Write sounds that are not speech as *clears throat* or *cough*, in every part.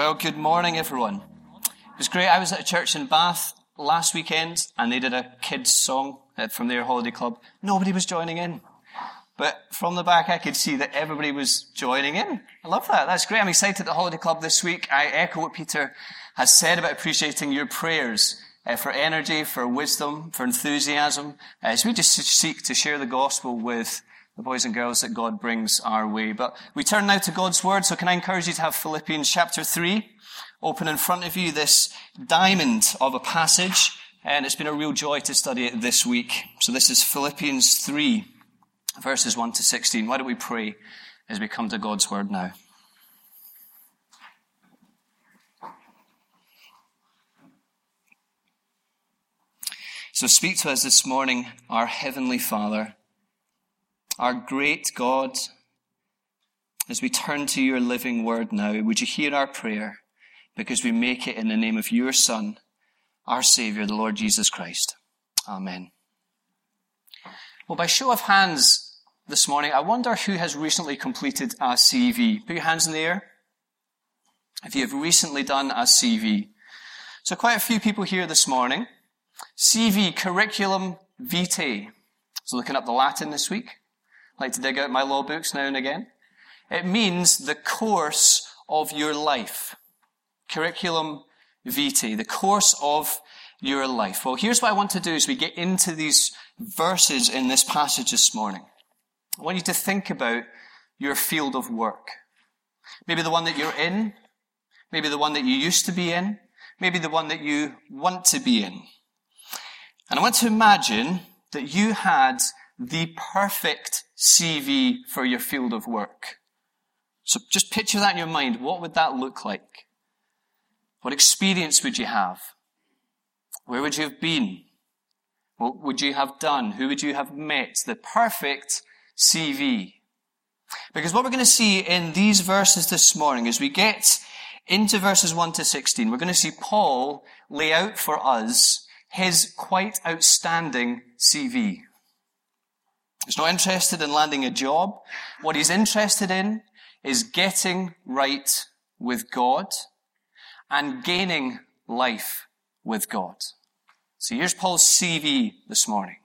Well, good morning, everyone. It was great. I was at a church in Bath last weekend, and they did a kids' song uh, from their holiday club. Nobody was joining in. But from the back, I could see that everybody was joining in. I love that. That's great. I'm excited at the holiday club this week. I echo what Peter has said about appreciating your prayers uh, for energy, for wisdom, for enthusiasm, as we just seek to share the gospel with the boys and girls that God brings our way. But we turn now to God's Word, so can I encourage you to have Philippians chapter 3 open in front of you, this diamond of a passage, and it's been a real joy to study it this week. So this is Philippians 3, verses 1 to 16. Why don't we pray as we come to God's Word now? So speak to us this morning, our Heavenly Father our great God, as we turn to your living word now, would you hear our prayer? Because we make it in the name of your Son, our Savior, the Lord Jesus Christ. Amen. Well, by show of hands this morning, I wonder who has recently completed a CV. Put your hands in the air. If you have recently done a CV. So quite a few people here this morning. CV, curriculum vitae. So looking up the Latin this week. Like to dig out my law books now and again. It means the course of your life. Curriculum vitae, the course of your life. Well, here's what I want to do as we get into these verses in this passage this morning. I want you to think about your field of work. Maybe the one that you're in, maybe the one that you used to be in, maybe the one that you want to be in. And I want to imagine that you had the perfect CV for your field of work. So just picture that in your mind. What would that look like? What experience would you have? Where would you have been? What would you have done? Who would you have met? The perfect CV. Because what we're going to see in these verses this morning, as we get into verses 1 to 16, we're going to see Paul lay out for us his quite outstanding CV. He's not interested in landing a job. What he's interested in is getting right with God and gaining life with God. So here's Paul's CV this morning.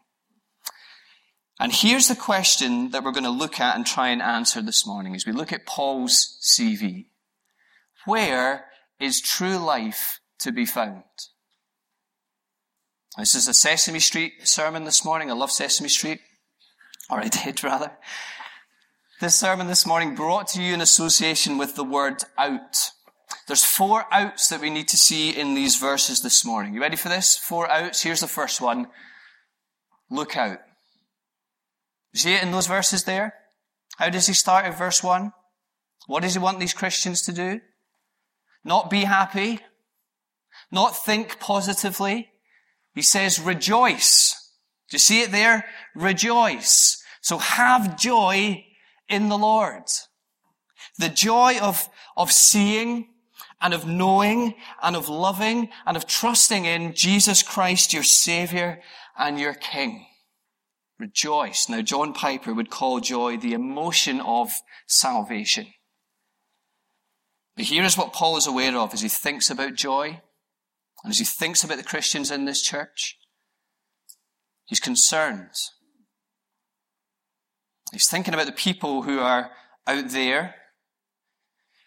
And here's the question that we're going to look at and try and answer this morning as we look at Paul's CV. Where is true life to be found? This is a Sesame Street sermon this morning. I love Sesame Street or I did rather. This sermon this morning brought to you in association with the word out. There's four outs that we need to see in these verses this morning. You ready for this? Four outs. Here's the first one. Look out. You see it in those verses there? How does he start at verse one? What does he want these Christians to do? Not be happy. Not think positively. He says rejoice. Do you see it there? Rejoice. So have joy in the Lord. The joy of, of seeing and of knowing and of loving and of trusting in Jesus Christ, your Savior and your King. Rejoice. Now, John Piper would call joy the emotion of salvation. But here is what Paul is aware of as he thinks about joy and as he thinks about the Christians in this church. He's concerned. He's thinking about the people who are out there.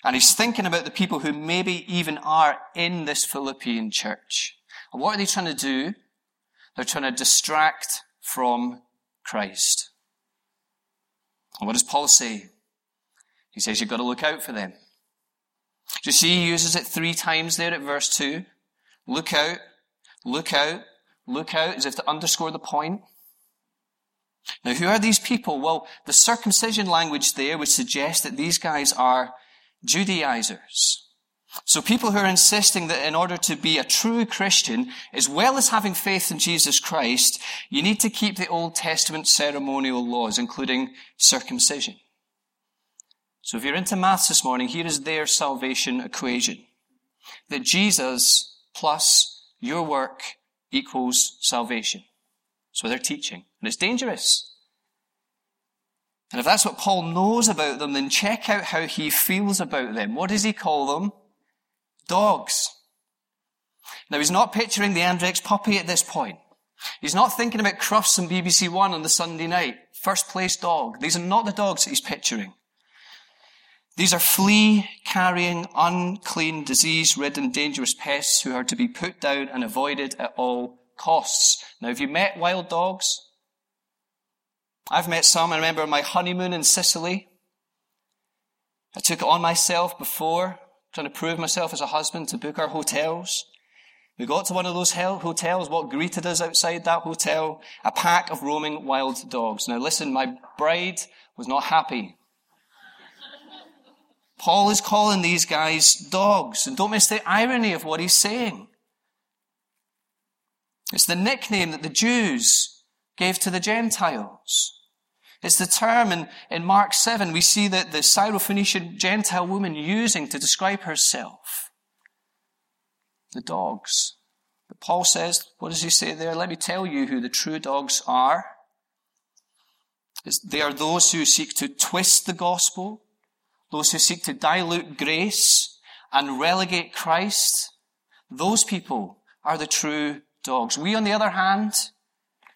And he's thinking about the people who maybe even are in this Philippian church. And what are they trying to do? They're trying to distract from Christ. And what does Paul say? He says you've got to look out for them. Do you see he uses it three times there at verse 2? Look out, look out, look out as if to underscore the point. Now, who are these people? Well, the circumcision language there would suggest that these guys are Judaizers. So people who are insisting that in order to be a true Christian, as well as having faith in Jesus Christ, you need to keep the Old Testament ceremonial laws, including circumcision. So if you're into maths this morning, here is their salvation equation. That Jesus plus your work equals salvation. So they're teaching. And it's dangerous. And if that's what Paul knows about them, then check out how he feels about them. What does he call them? Dogs. Now he's not picturing the Andrex puppy at this point. He's not thinking about Crufts and BBC One on the Sunday night. First place dog. These are not the dogs that he's picturing. These are flea carrying, unclean, disease ridden, dangerous pests who are to be put down and avoided at all costs. Now, have you met wild dogs? I've met some. I remember my honeymoon in Sicily. I took it on myself before, trying to prove myself as a husband to book our hotels. We got to one of those hotels. What greeted us outside that hotel? A pack of roaming wild dogs. Now listen, my bride was not happy. Paul is calling these guys dogs. And don't miss the irony of what he's saying. It's the nickname that the Jews gave to the Gentiles. It's the term in, in Mark 7 we see that the Syrophoenician Gentile woman using to describe herself the dogs. But Paul says, what does he say there? Let me tell you who the true dogs are. They are those who seek to twist the gospel, those who seek to dilute grace and relegate Christ. Those people are the true dogs. We, on the other hand,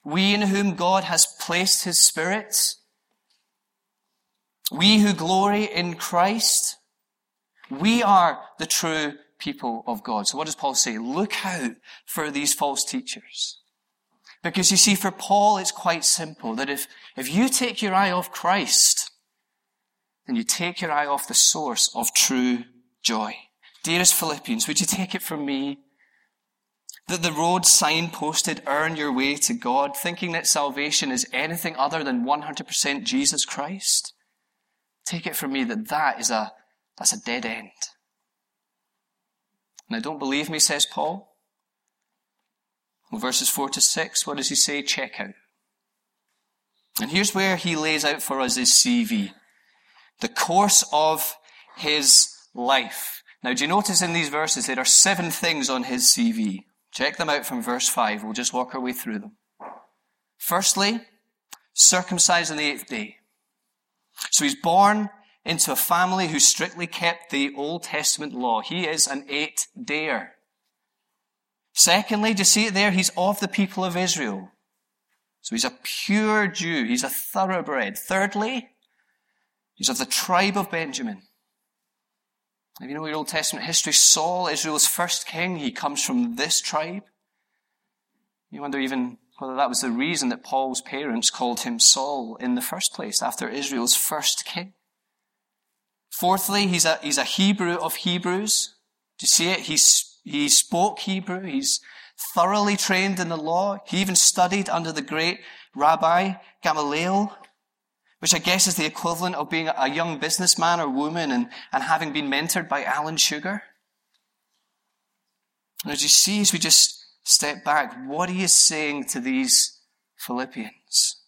we in whom God has placed his Spirit, we who glory in Christ, we are the true people of God. So what does Paul say? Look out for these false teachers. Because you see, for Paul, it's quite simple that if, if you take your eye off Christ, then you take your eye off the source of true joy. Dearest Philippians, would you take it from me that the road signposted earn your way to God, thinking that salvation is anything other than 100% Jesus Christ? Take it from me that that is a, that's a dead end. Now, don't believe me, says Paul. Well, verses 4 to 6, what does he say? Check out. And here's where he lays out for us his CV. The course of his life. Now, do you notice in these verses there are seven things on his CV? Check them out from verse 5. We'll just walk our way through them. Firstly, circumcised on the eighth day. So he's born into a family who strictly kept the Old Testament law. He is an eight dayer. Secondly, do you see it there? He's of the people of Israel. So he's a pure Jew. He's a thoroughbred. Thirdly, he's of the tribe of Benjamin. If you know your Old Testament history, Saul, Israel's first king, he comes from this tribe. You wonder even whether that was the reason that Paul's parents called him Saul in the first place, after Israel's first king. Fourthly, he's a, he's a Hebrew of Hebrews. Do you see it? He's, he spoke Hebrew. He's thoroughly trained in the law. He even studied under the great Rabbi Gamaliel, which I guess is the equivalent of being a young businessman or woman and, and having been mentored by Alan Sugar. And as you see, as we just step back, what he is saying to these Philippians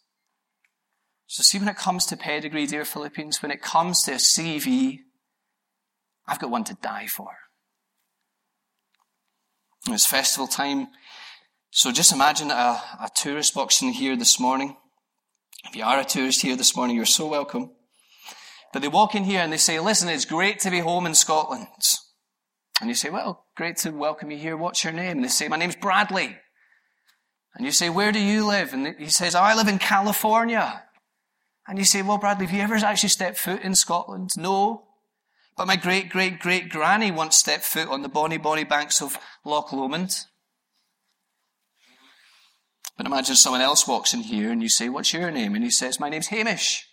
so see, when it comes to pedigree, dear Philippians, when it comes to a CV, I've got one to die for. It's festival time. So just imagine a, a tourist box in here this morning. If you are a tourist here this morning, you're so welcome. But they walk in here and they say, listen, it's great to be home in Scotland. And you say, well, great to welcome you here. What's your name? And they say, my name's Bradley. And you say, where do you live? And he says, oh, I live in California. And you say, well, Bradley, have you ever actually stepped foot in Scotland? No. But my great, great, great granny once stepped foot on the bonny, bonny banks of Loch Lomond. Imagine someone else walks in here and you say, what's your name? And he says, my name's Hamish.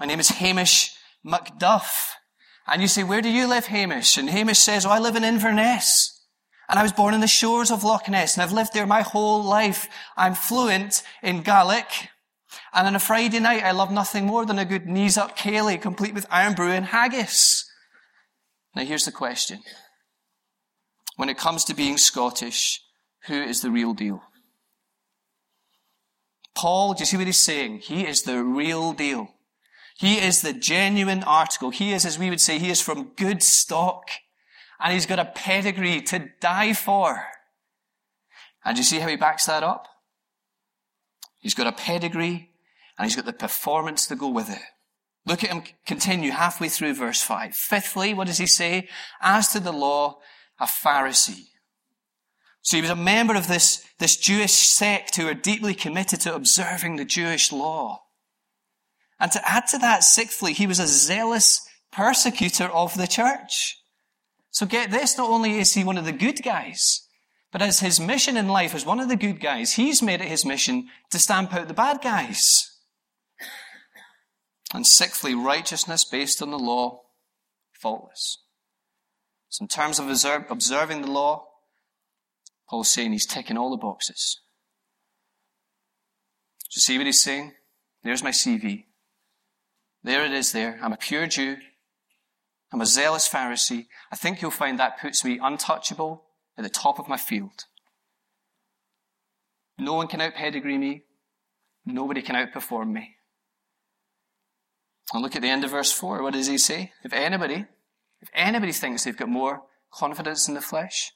My name is Hamish Macduff. And you say, where do you live, Hamish? And Hamish says, oh, I live in Inverness. And I was born on the shores of Loch Ness and I've lived there my whole life. I'm fluent in Gaelic. And on a Friday night, I love nothing more than a good knees up ceilidh, complete with Irn-Bru and haggis. Now here's the question. When it comes to being Scottish, who is the real deal? Paul, do you see what he's saying? He is the real deal. He is the genuine article. He is, as we would say, he is from good stock. And he's got a pedigree to die for. And do you see how he backs that up? He's got a pedigree and he's got the performance to go with it. Look at him continue halfway through verse 5. Fifthly, what does he say? As to the law, a Pharisee. So he was a member of this, this Jewish sect who were deeply committed to observing the Jewish law. And to add to that, sixthly, he was a zealous persecutor of the church. So get this, not only is he one of the good guys, but as his mission in life as one of the good guys, he's made it his mission to stamp out the bad guys. And sixthly, righteousness based on the law, faultless. So in terms of observing the law, Paul's saying he's ticking all the boxes. Do you see what he's saying? There's my CV. There it is there. I'm a pure Jew. I'm a zealous Pharisee. I think you'll find that puts me untouchable at the top of my field. No one can outpedigree me. Nobody can outperform me. And look at the end of verse 4. What does he say? If anybody, if anybody thinks they've got more confidence in the flesh,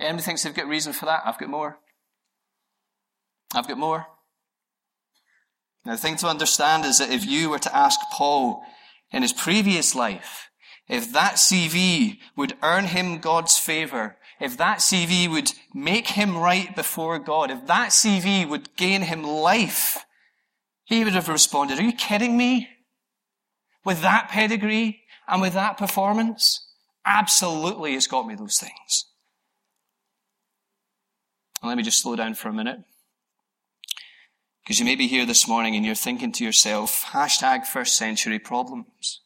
anybody thinks they've got reason for that, I've got more. I've got more. Now, the thing to understand is that if you were to ask Paul in his previous life, if that CV would earn him God's favor, if that CV would make him right before God, if that CV would gain him life, he would have responded, Are you kidding me? With that pedigree and with that performance? Absolutely, it's got me those things. Let me just slow down for a minute. Because you may be here this morning and you're thinking to yourself, hashtag first century problems.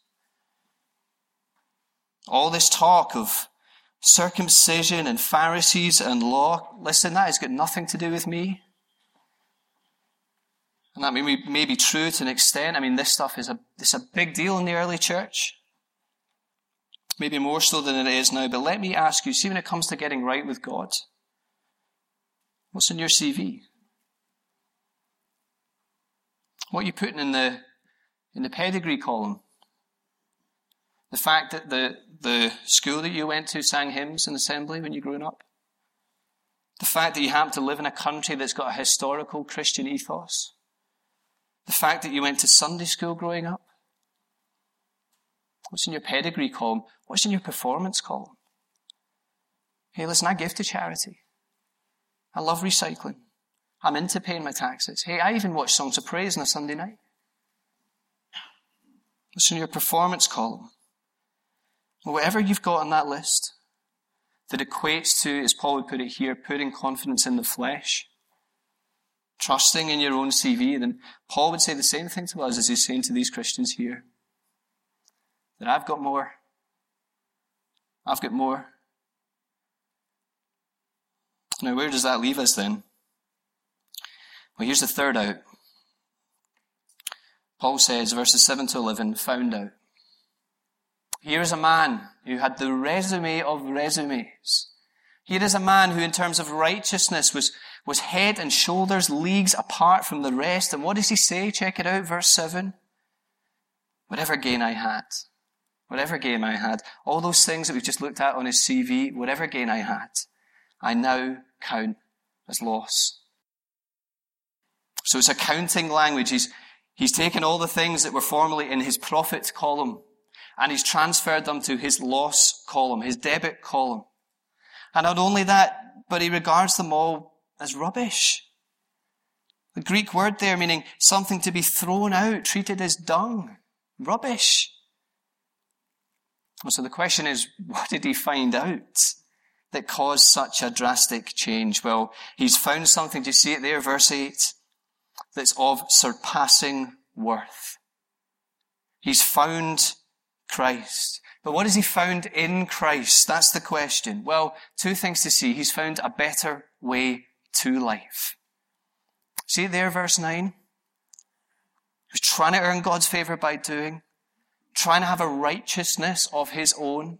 All this talk of circumcision and Pharisees and law, listen, that has got nothing to do with me. And that may, may be true to an extent. I mean, this stuff is a, it's a big deal in the early church. Maybe more so than it is now. But let me ask you, see when it comes to getting right with God, what's in your CV? What are you putting in the, in the pedigree column? The fact that the, the school that you went to sang hymns in assembly when you grew up? The fact that you happen to live in a country that's got a historical Christian ethos? The fact that you went to Sunday school growing up? What's in your pedigree column? What's in your performance column? Hey, listen, I give to charity. I love recycling. I'm into paying my taxes. Hey, I even watch songs of praise on a Sunday night. What's in your performance column? Whatever you've got on that list that equates to, as Paul would put it here, putting confidence in the flesh, trusting in your own CV, then Paul would say the same thing to us as he's saying to these Christians here. That I've got more. I've got more. Now, where does that leave us then? Well, here's the third out. Paul says, verses 7 to 11, found out. Here is a man who had the resume of resumes. Here is a man who, in terms of righteousness, was was head and shoulders, leagues apart from the rest. And what does he say? Check it out, verse 7. Whatever gain I had, whatever gain I had, all those things that we've just looked at on his CV, whatever gain I had, I now count as loss. So it's accounting language. He's, he's taken all the things that were formerly in his profit column and he's transferred them to his loss column, his debit column. And not only that, but he regards them all as rubbish. The Greek word there meaning something to be thrown out, treated as dung, rubbish. So the question is, *laughs* what did he find out that caused such a drastic change? Well, he's found something, do you see it there, verse 8, that's of surpassing worth. He's found Christ. But what has he found in Christ? That's the question. Well, two things to see. He's found a better way to life. See there, verse 9? He was trying to earn God's favor by doing, trying to have a righteousness of his own.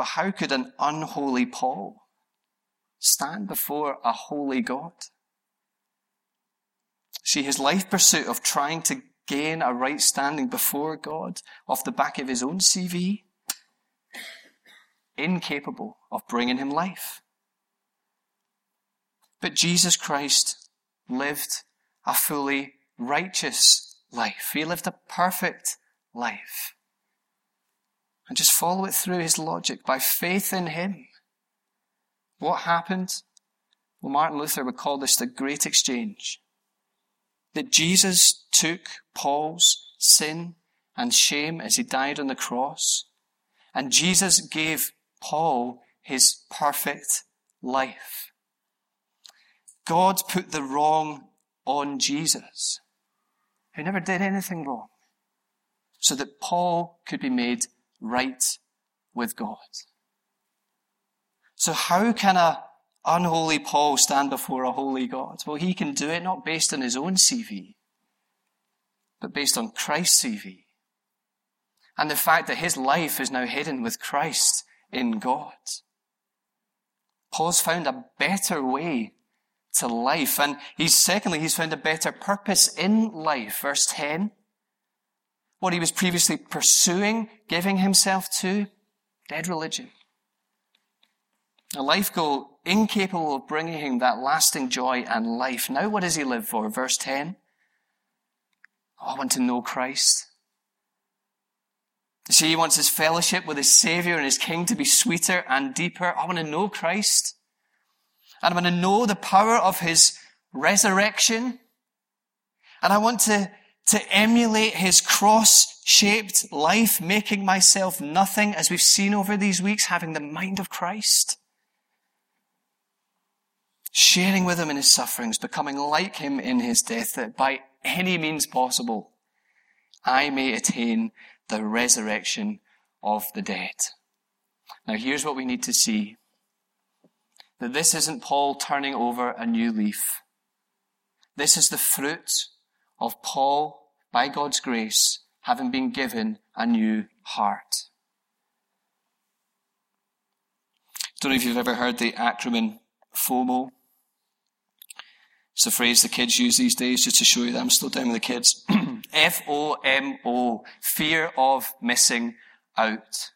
But how could an unholy Paul stand before a holy God? See, his life pursuit of trying to gain a right standing before God off the back of his own CV, incapable of bringing him life. But Jesus Christ lived a fully righteous life. He lived a perfect life. And just follow it through his logic by faith in him. What happened? Well, Martin Luther would call this the great exchange. That Jesus took Paul's sin and shame as he died on the cross, and Jesus gave Paul his perfect life. God put the wrong on Jesus, who never did anything wrong, so that Paul could be made right with God. So how can a unholy Paul stand before a holy God? Well, he can do it not based on his own CV, but based on Christ's CV. And the fact that his life is now hidden with Christ in God. Paul's found a better way to life. And he's, secondly, he's found a better purpose in life. Verse 10. What he was previously pursuing, giving himself to, dead religion. A life goal incapable of bringing him that lasting joy and life. Now what does he live for? Verse 10. Oh, I want to know Christ. You see, he wants his fellowship with his Savior and his King to be sweeter and deeper. I want to know Christ. And I want to know the power of his resurrection. And I want to, to emulate his cross-shaped life, making myself nothing, as we've seen over these weeks, having the mind of Christ. Sharing with him in his sufferings, becoming like him in his death, that by any means possible, I may attain the resurrection of the dead. Now here's what we need to see. That this isn't Paul turning over a new leaf. This is the fruit of Paul, by God's grace, having been given a new heart. I Don't know if you've ever heard the acronym FOMO. It's a phrase the kids use these days just to show you that I'm still down with the kids. *clears throat* F-O-M-O, fear of missing out.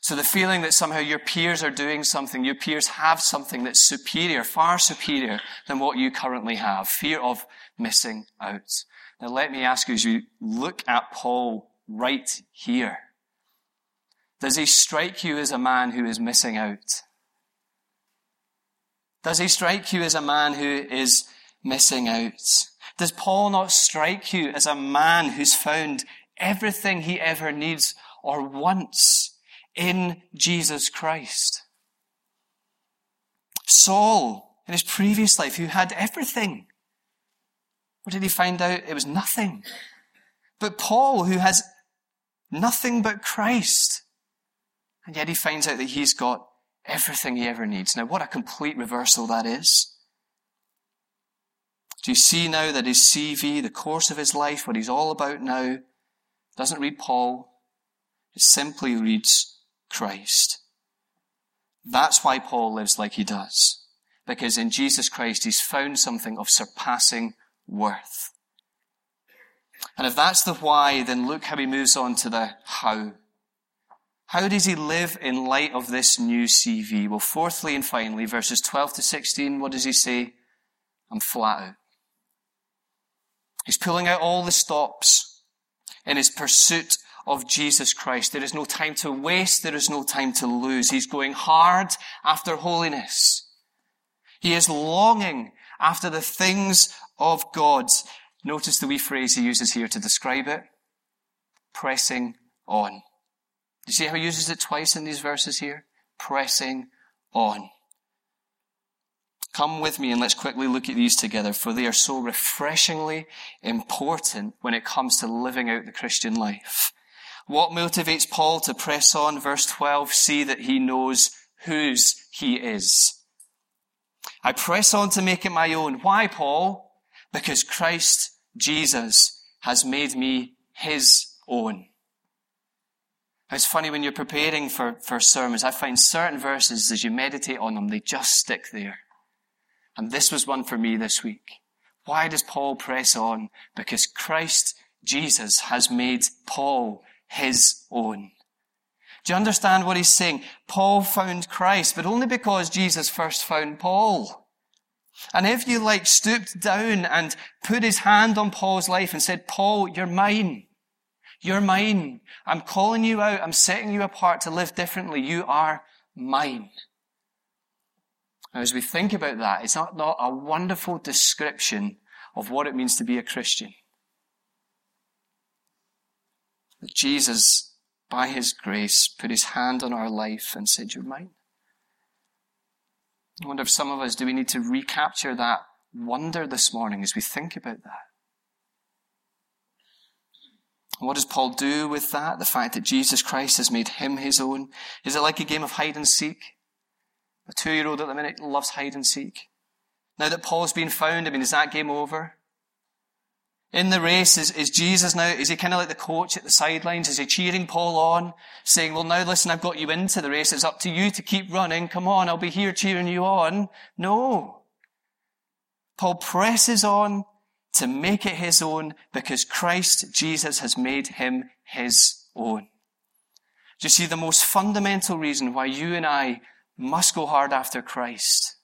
So the feeling that somehow your peers are doing something, your peers have something that's superior, far superior than what you currently have. Fear of missing out. Now let me ask you as you look at Paul right here, does he strike you as a man who is missing out? Does he strike you as a man who is missing out? Does Paul not strike you as a man who's found everything he ever needs or wants in Jesus Christ? Saul, in his previous life, who had everything. What did he find out? It was nothing. But Paul, who has nothing but Christ, and yet he finds out that he's got everything he ever needs. Now, what a complete reversal that is. Do you see now that his CV, the course of his life, what he's all about now, doesn't read Paul? It simply reads Christ. That's why Paul lives like he does. Because in Jesus Christ, he's found something of surpassing worth. And if that's the why, then look how he moves on to the how. How does he live in light of this new CV? Well, fourthly and finally, verses 12 to 16, what does he say? I'm flat out. He's pulling out all the stops in his pursuit of Jesus Christ. There is no time to waste. There is no time to lose. He's going hard after holiness. He is longing after the things of God. Notice the wee phrase he uses here to describe it. Pressing on. Do you see how he uses it twice in these verses here? Pressing on. Come with me and let's quickly look at these together, for they are so refreshingly important when it comes to living out the Christian life. What motivates Paul to press on? Verse 12, see that he knows whose he is. I press on to make it my own. Why, Paul? Because Christ Jesus has made me his own. It's funny when you're preparing for, for sermons, I find certain verses as you meditate on them, they just stick there. And this was one for me this week. Why does Paul press on? Because Christ Jesus has made Paul his own. Do you understand what he's saying? Paul found Christ, but only because Jesus first found Paul. And if you like stooped down and put his hand on Paul's life and said, Paul, you're mine. You're mine. I'm calling you out. I'm setting you apart to live differently. You are mine. Now, as we think about that, it's not, not a wonderful description of what it means to be a Christian. That Jesus, by his grace, put his hand on our life and said, You're mine. I wonder if some of us, do we need to recapture that wonder this morning as we think about that? what does Paul do with that? The fact that Jesus Christ has made him his own? Is it like a game of hide and seek? A two year old at the minute loves hide and seek. Now that Paul's been found, I mean, is that game over? In the race, is, is Jesus now, is he kind of like the coach at the sidelines? Is he cheering Paul on, saying, well, now listen, I've got you into the race. It's up to you to keep running. Come on, I'll be here cheering you on. No. Paul presses on to make it his own because Christ Jesus has made him his own. Do you see the most fundamental reason why you and I must go hard after Christ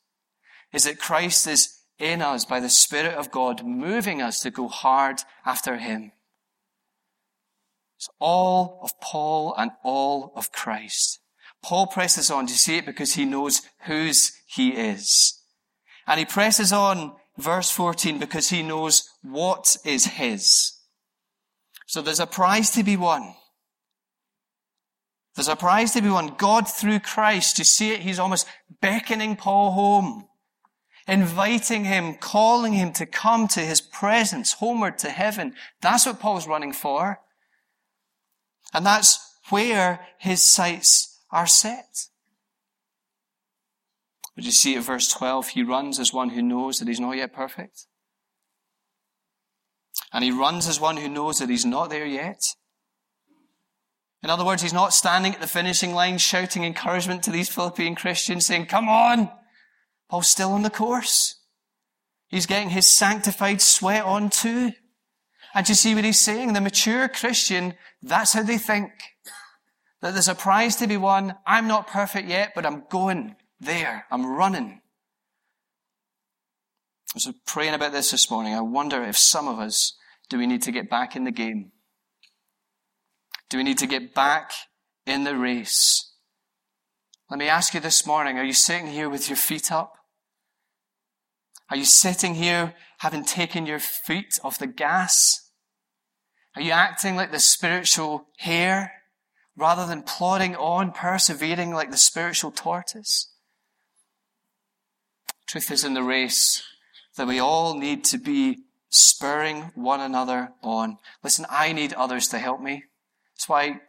is that Christ is in us by the Spirit of God, moving us to go hard after Him. It's all of Paul and all of Christ. Paul presses on. Do you see it? Because he knows whose he is. And he presses on, verse 14, because he knows what is his. So there's a prize to be won. There's a prize to be won. God through Christ. You see it? He's almost beckoning Paul home inviting him, calling him to come to his presence, homeward to heaven. That's what Paul's running for. And that's where his sights are set. But you see at verse 12, he runs as one who knows that he's not yet perfect. And he runs as one who knows that he's not there yet. In other words, he's not standing at the finishing line shouting encouragement to these Philippian Christians saying, come on, Paul's still on the course. He's getting his sanctified sweat on too. And you see what he's saying? The mature Christian, that's how they think. That there's a prize to be won. I'm not perfect yet, but I'm going there. I'm running. I was praying about this this morning. I wonder if some of us, do we need to get back in the game? Do we need to get back in the race? Let me ask you this morning, are you sitting here with your feet up? Are you sitting here having taken your feet off the gas? Are you acting like the spiritual hare rather than plodding on, persevering like the spiritual tortoise? Truth is in the race that we all need to be spurring one another on. Listen, I need others to help me. That's why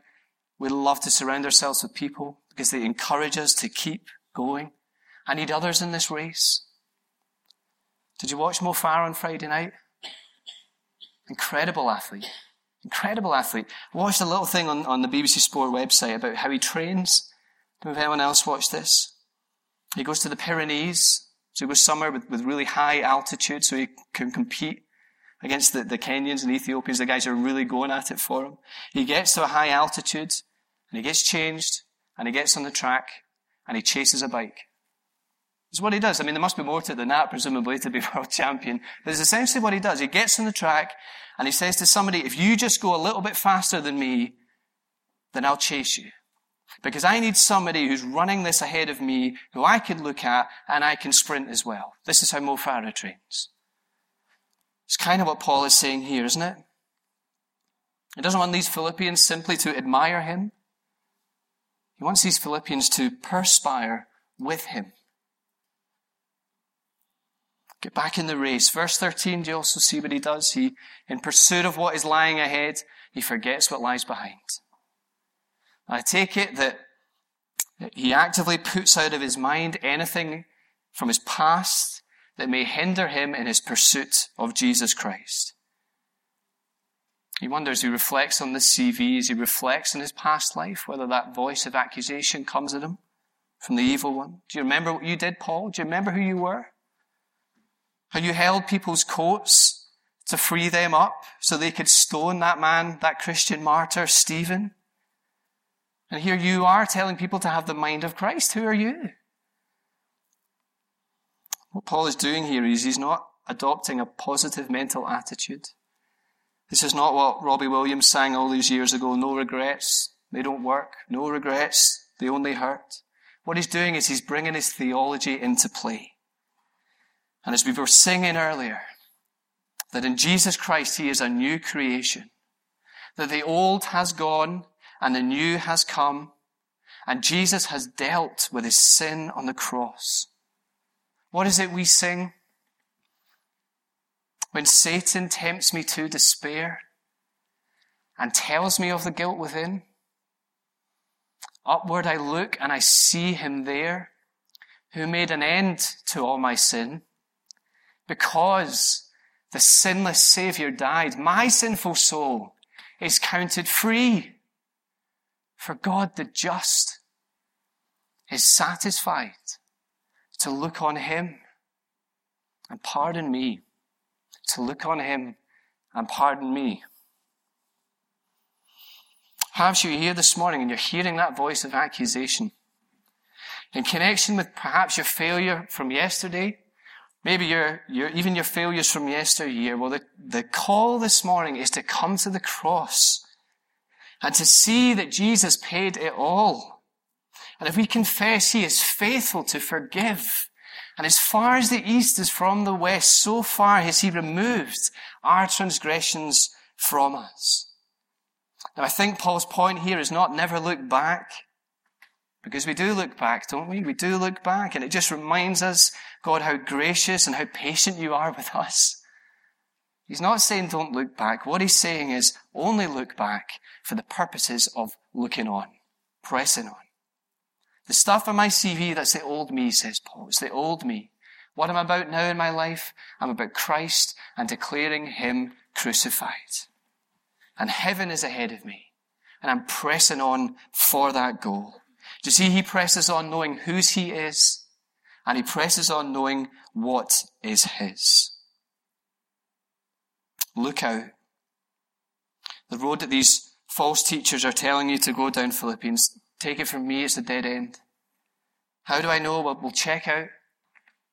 we love to surround ourselves with people because they encourage us to keep going. I need others in this race. Did you watch Mo Farah on Friday night? Incredible athlete. Incredible athlete. Watched a little thing on, on the BBC Sport website about how he trains. If anyone else watched this? He goes to the Pyrenees. So he goes somewhere with, with really high altitude so he can compete against the, the Kenyans and Ethiopians, the guys are really going at it for him. He gets to a high altitude and he gets changed and he gets on the track and he chases a bike. It's what he does. I mean, there must be more to it than that, presumably, to be *laughs* world champion. But it's essentially what he does. He gets on the track and he says to somebody, if you just go a little bit faster than me, then I'll chase you. Because I need somebody who's running this ahead of me, who I can look at, and I can sprint as well. This is how Mo Farah trains. It's kind of what Paul is saying here, isn't it? He doesn't want these Philippians simply to admire him. He wants these Philippians to perspire with him. Get back in the race. Verse 13, do you also see what he does? He, in pursuit of what is lying ahead, he forgets what lies behind. I take it that he actively puts out of his mind anything from his past that may hinder him in his pursuit of Jesus Christ. He wonders, he reflects on the CVs, he reflects on his past life, whether that voice of accusation comes at him from the evil one. Do you remember what you did, Paul? Do you remember who you were? How you held people's coats to free them up so they could stone that man, that Christian martyr, Stephen? And here you are telling people to have the mind of Christ. Who are you? What Paul is doing here is he's not adopting a positive mental attitude. This is not what Robbie Williams sang all these years ago no regrets, they don't work, no regrets, they only hurt. What he's doing is he's bringing his theology into play. And as we were singing earlier, that in Jesus Christ he is a new creation, that the old has gone and the new has come, and Jesus has dealt with his sin on the cross. What is it we sing? When Satan tempts me to despair and tells me of the guilt within, upward I look and I see him there who made an end to all my sin. Because the sinless Savior died, my sinful soul is counted free. For God the just is satisfied to look on him and pardon me to look on him and pardon me. Perhaps you're here this morning and you're hearing that voice of accusation in connection with perhaps your failure from yesterday, maybe your, your, even your failures from yesteryear. Well, the, the call this morning is to come to the cross and to see that Jesus paid it all. And if we confess He is faithful to forgive and as far as the east is from the west, so far has he removed our transgressions from us. Now I think Paul's point here is not never look back. Because we do look back, don't we? We do look back and it just reminds us, God, how gracious and how patient you are with us. He's not saying don't look back. What he's saying is only look back for the purposes of looking on, pressing on. The stuff on my CV, that's the old me, says Paul. It's the old me. What I'm about now in my life, I'm about Christ and declaring Him crucified. And heaven is ahead of me. And I'm pressing on for that goal. Do you see, He presses on knowing whose He is, and He presses on knowing what is His. Look out. The road that these false teachers are telling you to go down Philippians Take it from me, it's a dead end. How do I know? Well, we'll check out.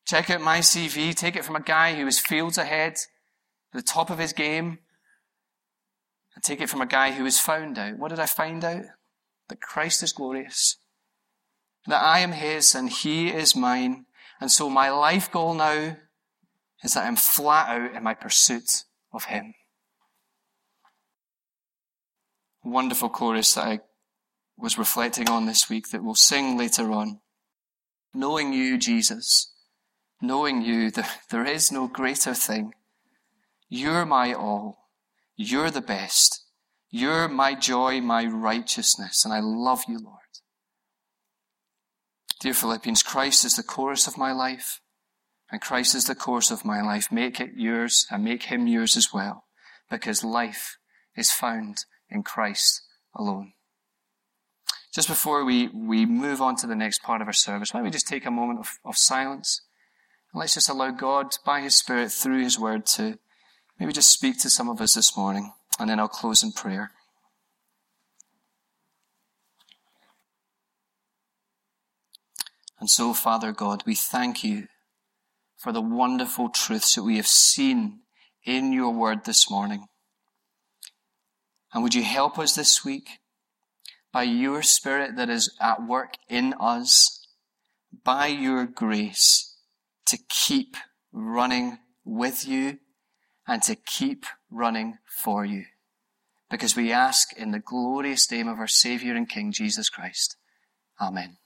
Check out my CV. Take it from a guy who was fields ahead, the top of his game. And take it from a guy who was found out. What did I find out? That Christ is glorious. That I am his and he is mine. And so my life goal now is that I'm flat out in my pursuit of him. Wonderful chorus that I was reflecting on this week that we'll sing later on. Knowing you, Jesus, knowing you, there is no greater thing. You're my all. You're the best. You're my joy, my righteousness, and I love you, Lord. Dear Philippians, Christ is the chorus of my life, and Christ is the course of my life. Make it yours and make him yours as well, because life is found in Christ alone. Just before we, we move on to the next part of our service, why don't we just take a moment of, of silence? And let's just allow God, by His Spirit, through His Word, to maybe just speak to some of us this morning. And then I'll close in prayer. And so, Father God, we thank you for the wonderful truths that we have seen in your word this morning. And would you help us this week by your Spirit that is at work in us, by your grace, to keep running with you and to keep running for you. Because we ask in the glorious name of our Savior and King, Jesus Christ. Amen.